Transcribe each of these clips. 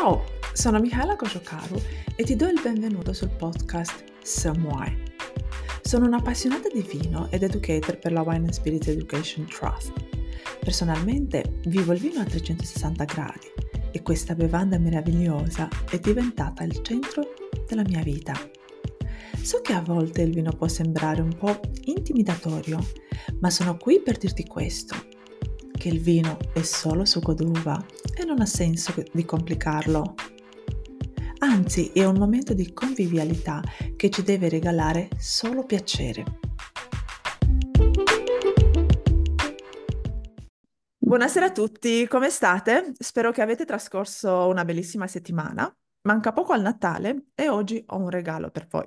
Ciao, sono Michaela Koshokaru e ti do il benvenuto sul podcast Somewhere. Sono un'appassionata di vino ed educator per la Wine and Spirit Education Trust. Personalmente vivo il vino a 360 gradi e questa bevanda meravigliosa è diventata il centro della mia vita. So che a volte il vino può sembrare un po' intimidatorio, ma sono qui per dirti questo, che il vino è solo succo d'uva e non ha senso di complicarlo. Anzi, è un momento di convivialità che ci deve regalare solo piacere. Buonasera a tutti, come state? Spero che avete trascorso una bellissima settimana. Manca poco al Natale e oggi ho un regalo per voi.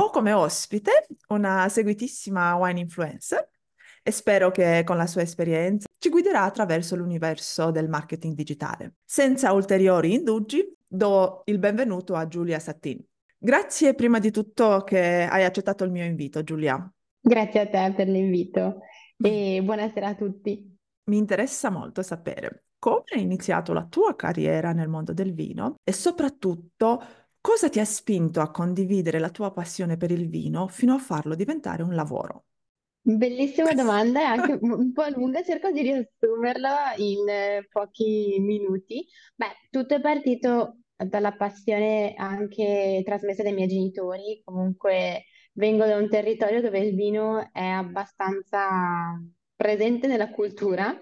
Ho come ospite una seguitissima wine influencer e spero che con la sua esperienza ci guiderà attraverso l'universo del marketing digitale. Senza ulteriori indugi, do il benvenuto a Giulia Sattin. Grazie prima di tutto che hai accettato il mio invito, Giulia. Grazie a te per l'invito e buonasera a tutti. Mi interessa molto sapere come hai iniziato la tua carriera nel mondo del vino e soprattutto cosa ti ha spinto a condividere la tua passione per il vino fino a farlo diventare un lavoro. Bellissima domanda e anche un po' lunga, cerco di riassumerla in eh, pochi minuti. Beh, tutto è partito dalla passione anche trasmessa dai miei genitori. Comunque vengo da un territorio dove il vino è abbastanza presente nella cultura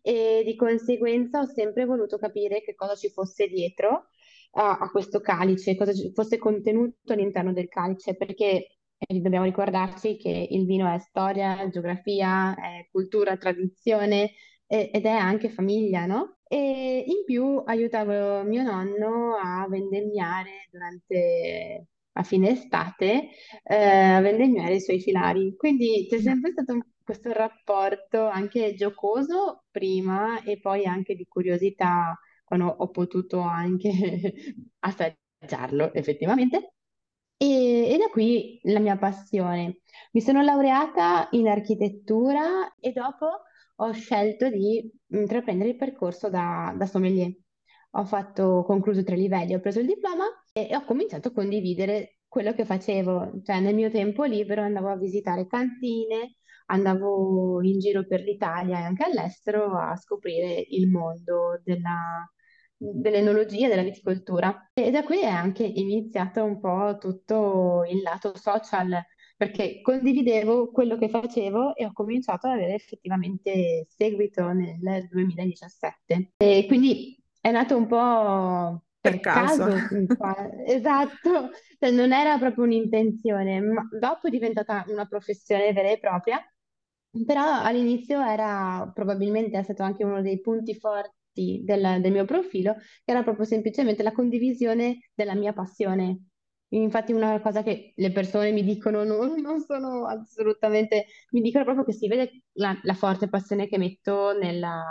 e di conseguenza ho sempre voluto capire che cosa ci fosse dietro a, a questo calice, cosa ci fosse contenuto all'interno del calice, perché e dobbiamo ricordarci che il vino è storia, geografia, è cultura, tradizione ed è anche famiglia, no? E in più aiutavo mio nonno a vendemmiare durante a fine estate, eh, a vendemmiare i suoi filari. Quindi c'è sempre stato questo rapporto anche giocoso prima e poi anche di curiosità quando ho potuto anche assaggiarlo effettivamente. E, e da qui la mia passione. Mi sono laureata in architettura e dopo ho scelto di intraprendere il percorso da, da sommelier. Ho fatto, concluso tre livelli, ho preso il diploma e, e ho cominciato a condividere quello che facevo. Cioè, nel mio tempo libero andavo a visitare cantine, andavo in giro per l'Italia e anche all'estero a scoprire il mondo della, dell'enologia e della viticoltura. E da qui è anche iniziato un po' tutto il lato social, perché condividevo quello che facevo e ho cominciato ad avere effettivamente seguito nel 2017. E quindi è nato un po' per, per caso. caso esatto, cioè, non era proprio un'intenzione, ma dopo è diventata una professione vera e propria. Però all'inizio era probabilmente è stato anche uno dei punti forti del, del mio profilo, che era proprio semplicemente la condivisione della mia passione. Infatti una cosa che le persone mi dicono, non, non sono assolutamente, mi dicono proprio che si vede la, la forte passione che metto nella,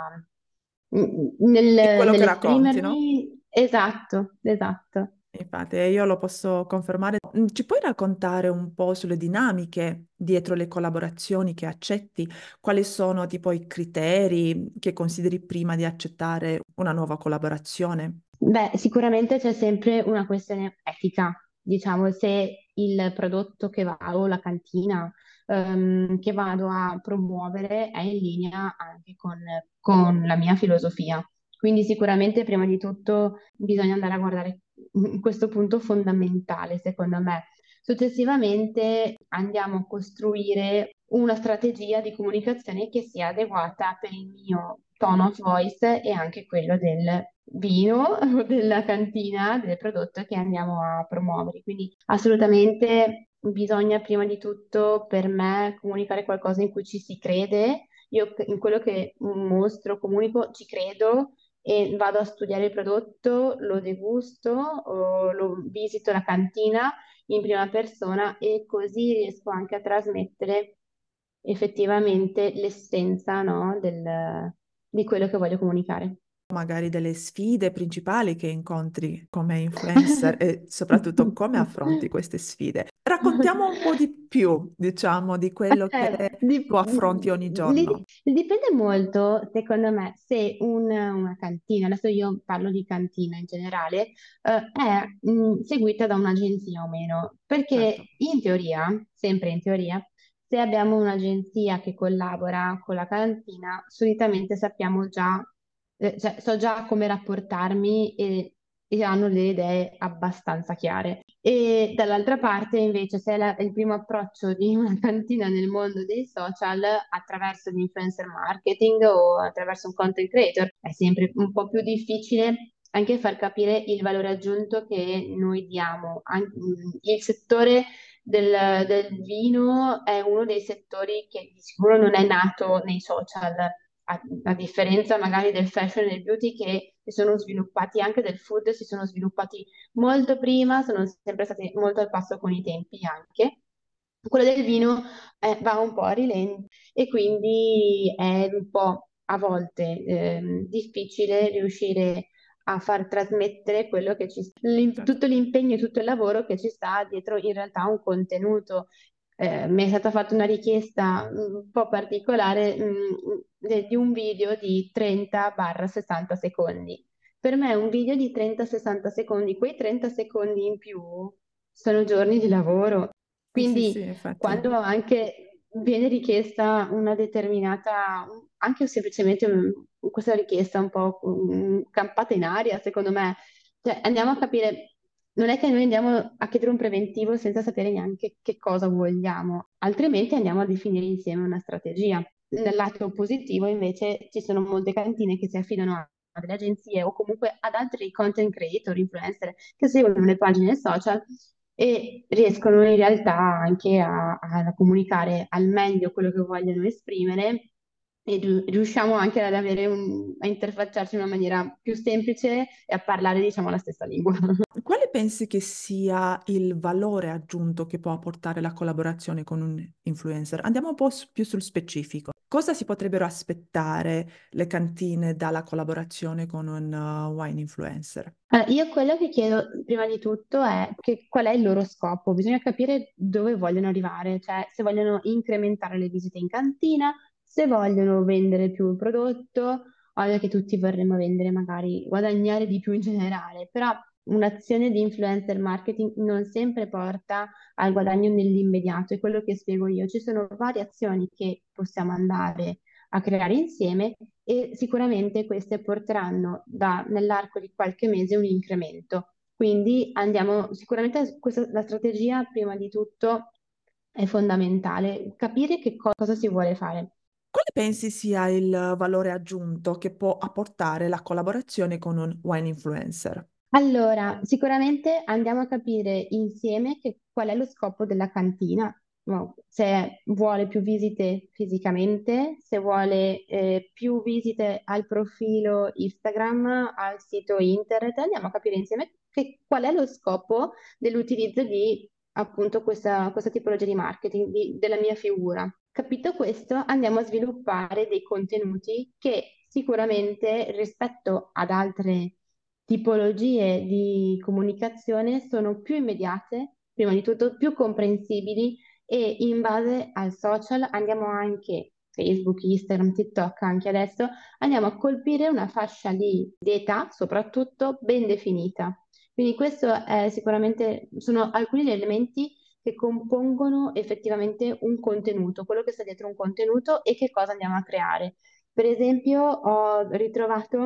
nel, quello che racconti, no? Esatto, esatto. Infatti, io lo posso confermare. Mm, ci puoi raccontare un po' sulle dinamiche dietro le collaborazioni che accetti? Quali sono tipo i criteri che consideri prima di accettare una nuova collaborazione? Beh, sicuramente c'è sempre una questione etica, diciamo, se il prodotto che va o la cantina ehm, che vado a promuovere è in linea anche con, con la mia filosofia. Quindi sicuramente prima di tutto bisogna andare a guardare questo punto fondamentale, secondo me. Successivamente andiamo a costruire una strategia di comunicazione che sia adeguata per il mio tone of voice e anche quello del vino della cantina, del prodotto che andiamo a promuovere. Quindi assolutamente bisogna prima di tutto per me comunicare qualcosa in cui ci si crede. Io in quello che mostro, comunico, ci credo e vado a studiare il prodotto, lo degusto, lo visito la cantina in prima persona e così riesco anche a trasmettere effettivamente l'essenza, no, del, di quello che voglio comunicare. Magari delle sfide principali che incontri come influencer e soprattutto come affronti queste sfide. Raccontiamo un po' di più, diciamo, di quello che Eh, tu affronti ogni giorno. dipende molto, secondo me, se un- una cantina, adesso io parlo di cantina in generale, eh, è mh, seguita da un'agenzia o meno, Certo, perché in teoria, sempre in teoria, se abbiamo un'agenzia che collabora con la cantina, solitamente sappiamo già, eh, cioè so già come rapportarmi e, e hanno le idee abbastanza chiare. E dall'altra parte, invece, se è la- il primo approccio di una cantina nel mondo dei social attraverso l'influencer marketing o attraverso un content creator, è sempre un po' più difficile anche far capire il valore aggiunto che noi diamo. An- Il settore del, del vino è uno dei settori che di sicuro non è nato nei social, a, a differenza magari del fashion e del beauty che si sono sviluppati, anche del food, si sono sviluppati molto prima, sono sempre stati molto al passo con i tempi anche. Quello del vino eh, va un po' a rilento e quindi è un po' a volte ehm, difficile riuscire a far trasmettere quello che ci certo. tutto l'impegno e tutto il lavoro che ci sta dietro in realtà un contenuto. Eh, mi è stata fatta una richiesta mm, un po' particolare mm, de- di un video di 30-60 secondi. Per me un video di 30-60 secondi, quei 30 secondi in più sono giorni di lavoro. Sì, sì, sì, Quindi quando anche viene richiesta una determinata, anche semplicemente un- questa richiesta un po' mm, campata in aria, secondo me, cioè andiamo a capire, non è che noi andiamo a chiedere un preventivo senza sapere neanche che cosa vogliamo, altrimenti andiamo a definire insieme una strategia. Nel lato positivo, invece, ci sono molte cantine che si affidano a delle agenzie o comunque ad altri content creator, influencer che seguono le pagine social e riescono in realtà anche a, a comunicare al meglio quello che vogliono esprimere e riu- riusciamo anche ad avere un, a interfacciarci in una maniera più semplice e a parlare, diciamo, la stessa lingua. Quale pensi che sia il valore aggiunto che può apportare la collaborazione con un influencer? Andiamo un po' più sul specifico. Cosa si potrebbero aspettare le cantine dalla collaborazione con un uh, wine influencer? Allora, io quello che chiedo prima di tutto è che- qual è il loro scopo. Bisogna capire dove vogliono arrivare, cioè se vogliono incrementare le visite in cantina, se vogliono vendere più il prodotto, ovvio che tutti vorremmo vendere, magari guadagnare di più in generale, però un'azione di influencer marketing non sempre porta al guadagno nell'immediato, è quello che spiego io. Ci sono varie azioni che possiamo andare a creare insieme e sicuramente queste porteranno da- nell'arco di qualche mese un incremento. Quindi andiamo sicuramente questa, la strategia prima di tutto è fondamentale, capire che co- cosa si vuole fare. Quale pensi sia il valore aggiunto che può apportare la collaborazione con un wine influencer? Allora, sicuramente andiamo a capire insieme che- qual è lo scopo della cantina? Se vuole più visite fisicamente, se vuole eh, più visite al profilo Instagram, al sito internet, andiamo a capire insieme che- qual è lo scopo dell'utilizzo di appunto questa, questa tipologia di marketing, di- della mia figura. Capito questo, andiamo a sviluppare dei contenuti che sicuramente rispetto ad altre tipologie di comunicazione sono più immediate, prima di tutto più comprensibili e in base al social andiamo anche, Facebook, Instagram, TikTok anche adesso, andiamo a colpire una fascia di, età soprattutto ben definita. Quindi questo è sicuramente, sono alcuni degli elementi che compongono effettivamente un contenuto, quello che sta dietro un contenuto e che cosa andiamo a creare. Per esempio, ho ritrovato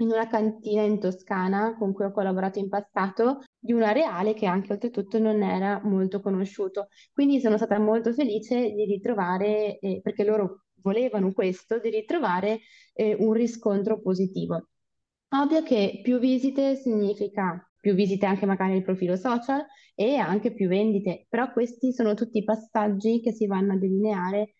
in una cantina in Toscana con cui ho collaborato in passato di un areale che anche oltretutto non era molto conosciuto. Quindi sono stata molto felice di ritrovare, eh, perché loro volevano questo, di ritrovare eh, un riscontro positivo. Ovvio che più visite significa più visite anche magari nel profilo social e anche più vendite, però questi sono tutti passaggi che si vanno a delineare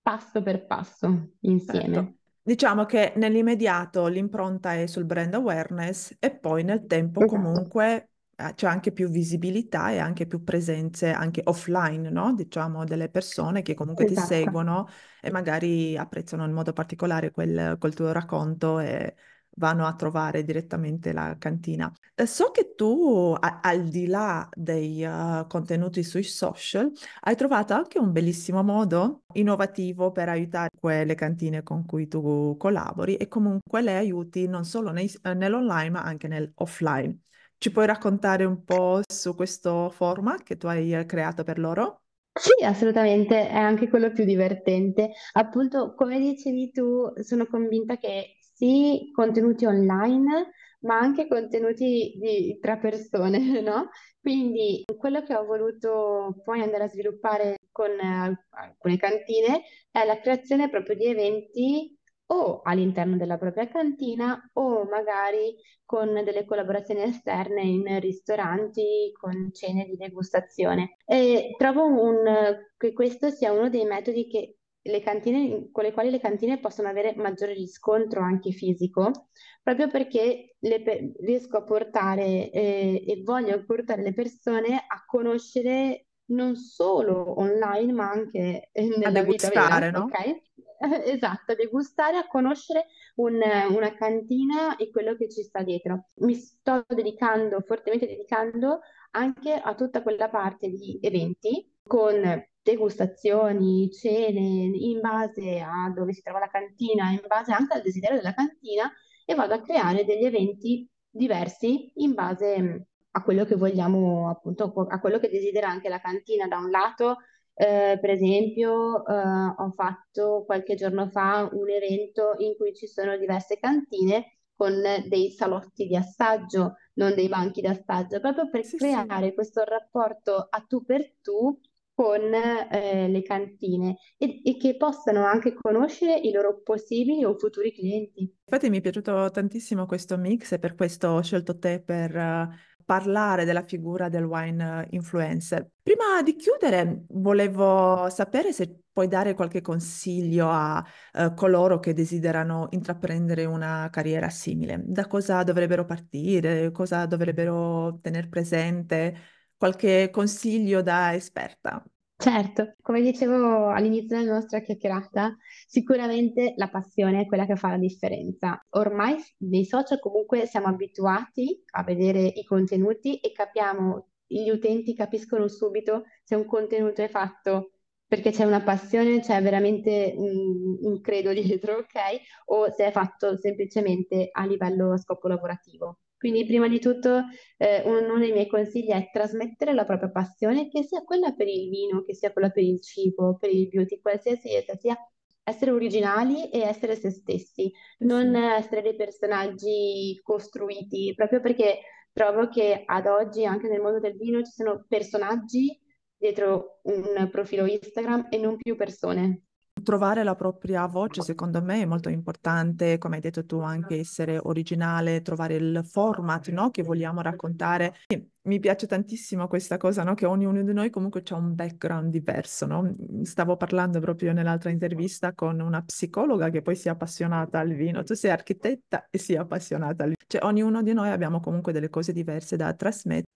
passo per passo Certo. insieme. Diciamo che nell'immediato l'impronta è sul brand awareness e poi nel tempo Esatto, comunque eh, c'è anche più visibilità e anche più presenze anche offline, no? Diciamo delle persone che comunque ti esatto. seguono e magari apprezzano in modo particolare quel, quel tuo racconto e vanno a trovare direttamente la cantina. Eh, so che tu, a- al di là dei uh, contenuti sui social, hai trovato anche un bellissimo modo innovativo per aiutare quelle cantine con cui tu collabori e comunque le aiuti non solo nei, eh, nell'online ma anche nell'offline. Ci puoi raccontare un po' su questo format che tu hai creato per loro? Sì, assolutamente, è anche quello più divertente. Appunto, come dicevi tu, sono convinta che sì, contenuti online, ma anche contenuti di, tra persone, no? Quindi quello che ho voluto poi andare a sviluppare con eh, alcune cantine è la creazione proprio di eventi o all'interno della propria cantina o magari con delle collaborazioni esterne in ristoranti con cene di degustazione. E trovo un, che questo sia uno dei metodi che le cantine, con le quali le cantine possono avere maggiore riscontro anche fisico, proprio perché le, riesco a portare eh, e voglio portare le persone a conoscere non solo online, ma anche nella vita vera, no? ok? Esatto, degustare, a conoscere un- una cantina e quello che ci sta dietro. Mi sto dedicando, fortemente dedicando anche a tutta quella parte di eventi con degustazioni, cene, in base a dove si trova la cantina, in base anche al desiderio della cantina e vado a creare degli eventi diversi in base a quello che vogliamo, appunto, a quello che desidera anche la cantina. Da un lato, eh, per esempio, eh, ho fatto qualche giorno fa un evento in cui ci sono diverse cantine con dei salotti di assaggio, non dei banchi di assaggio, proprio per Sì, creare sì. questo rapporto a tu per tu con eh, le cantine e, e che possano anche conoscere i loro possibili o futuri clienti. Infatti mi è piaciuto tantissimo questo mix e per questo ho scelto te per eh, parlare della figura del wine influencer. Prima di chiudere, volevo sapere se puoi dare qualche consiglio a eh, coloro che desiderano intraprendere una carriera simile. Da cosa dovrebbero partire, cosa dovrebbero tenere presente, qualche consiglio da esperta. Certo, come dicevo all'inizio della nostra chiacchierata, sicuramente la passione è quella che fa la differenza. Ormai nei social comunque siamo abituati a vedere i contenuti e capiamo, gli utenti capiscono subito se un contenuto è fatto perché c'è una passione, c'è veramente un, un credo dietro, ok? O se è fatto semplicemente a livello scopo lavorativo. Quindi prima di tutto eh, uno dei miei consigli è trasmettere la propria passione, che sia quella per il vino, che sia quella per il cibo, per il beauty, qualsiasi essa sia, essere originali e essere se stessi, non essere dei personaggi costruiti, proprio perché trovo che ad oggi anche nel mondo del vino ci sono personaggi dietro un profilo Instagram e non più persone. Trovare la propria voce, secondo me, è molto importante, come hai detto tu, anche essere originale, trovare il format, no, che vogliamo raccontare. E mi piace tantissimo questa cosa, no, che ognuno di noi comunque ha un background diverso, no? Stavo parlando proprio nell'altra intervista con una psicologa che poi si è appassionata al vino. Tu sei architetta e sei appassionata al vino. Cioè, ognuno di noi abbiamo comunque delle cose diverse da trasmettere.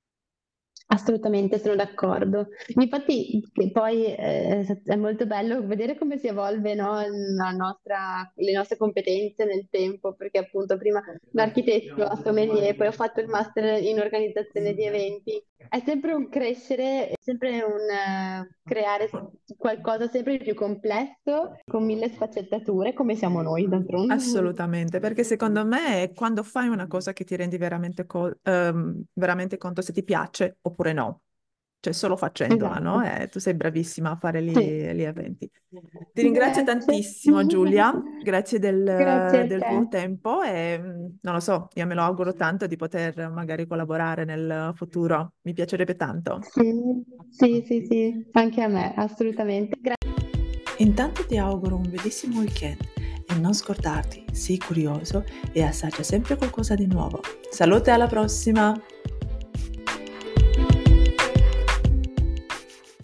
Assolutamente, sono d'accordo. Infatti, poi eh, è molto bello vedere come si evolve, no, nostra- le nostre competenze nel tempo, perché appunto prima l'architetto a sommelier, poi ho fatto il master in organizzazione di eventi. È sempre un crescere, è sempre un eh, creare qualcosa sempre più complesso, con mille sfaccettature, come siamo noi, d'altronde. Assolutamente, perché secondo me quando fai una cosa che ti rendi veramente, co- ehm, veramente conto se ti piace oppure no, cioè solo facendola, no? Esatto. E tu sei bravissima a fare gli, Sì. gli eventi. Ti ringrazio Grazie. tantissimo, Giulia, grazie Grazie del, a del tuo te. tempo e mm, non lo so, io me lo auguro tanto di poter magari collaborare nel futuro, mi piacerebbe tanto. Sì, sì, sì, sì, anche a me, assolutamente. Intanto ti auguro un bellissimo weekend e non scordarti, sii curioso e assaggia sempre qualcosa di nuovo. Salute alla prossima!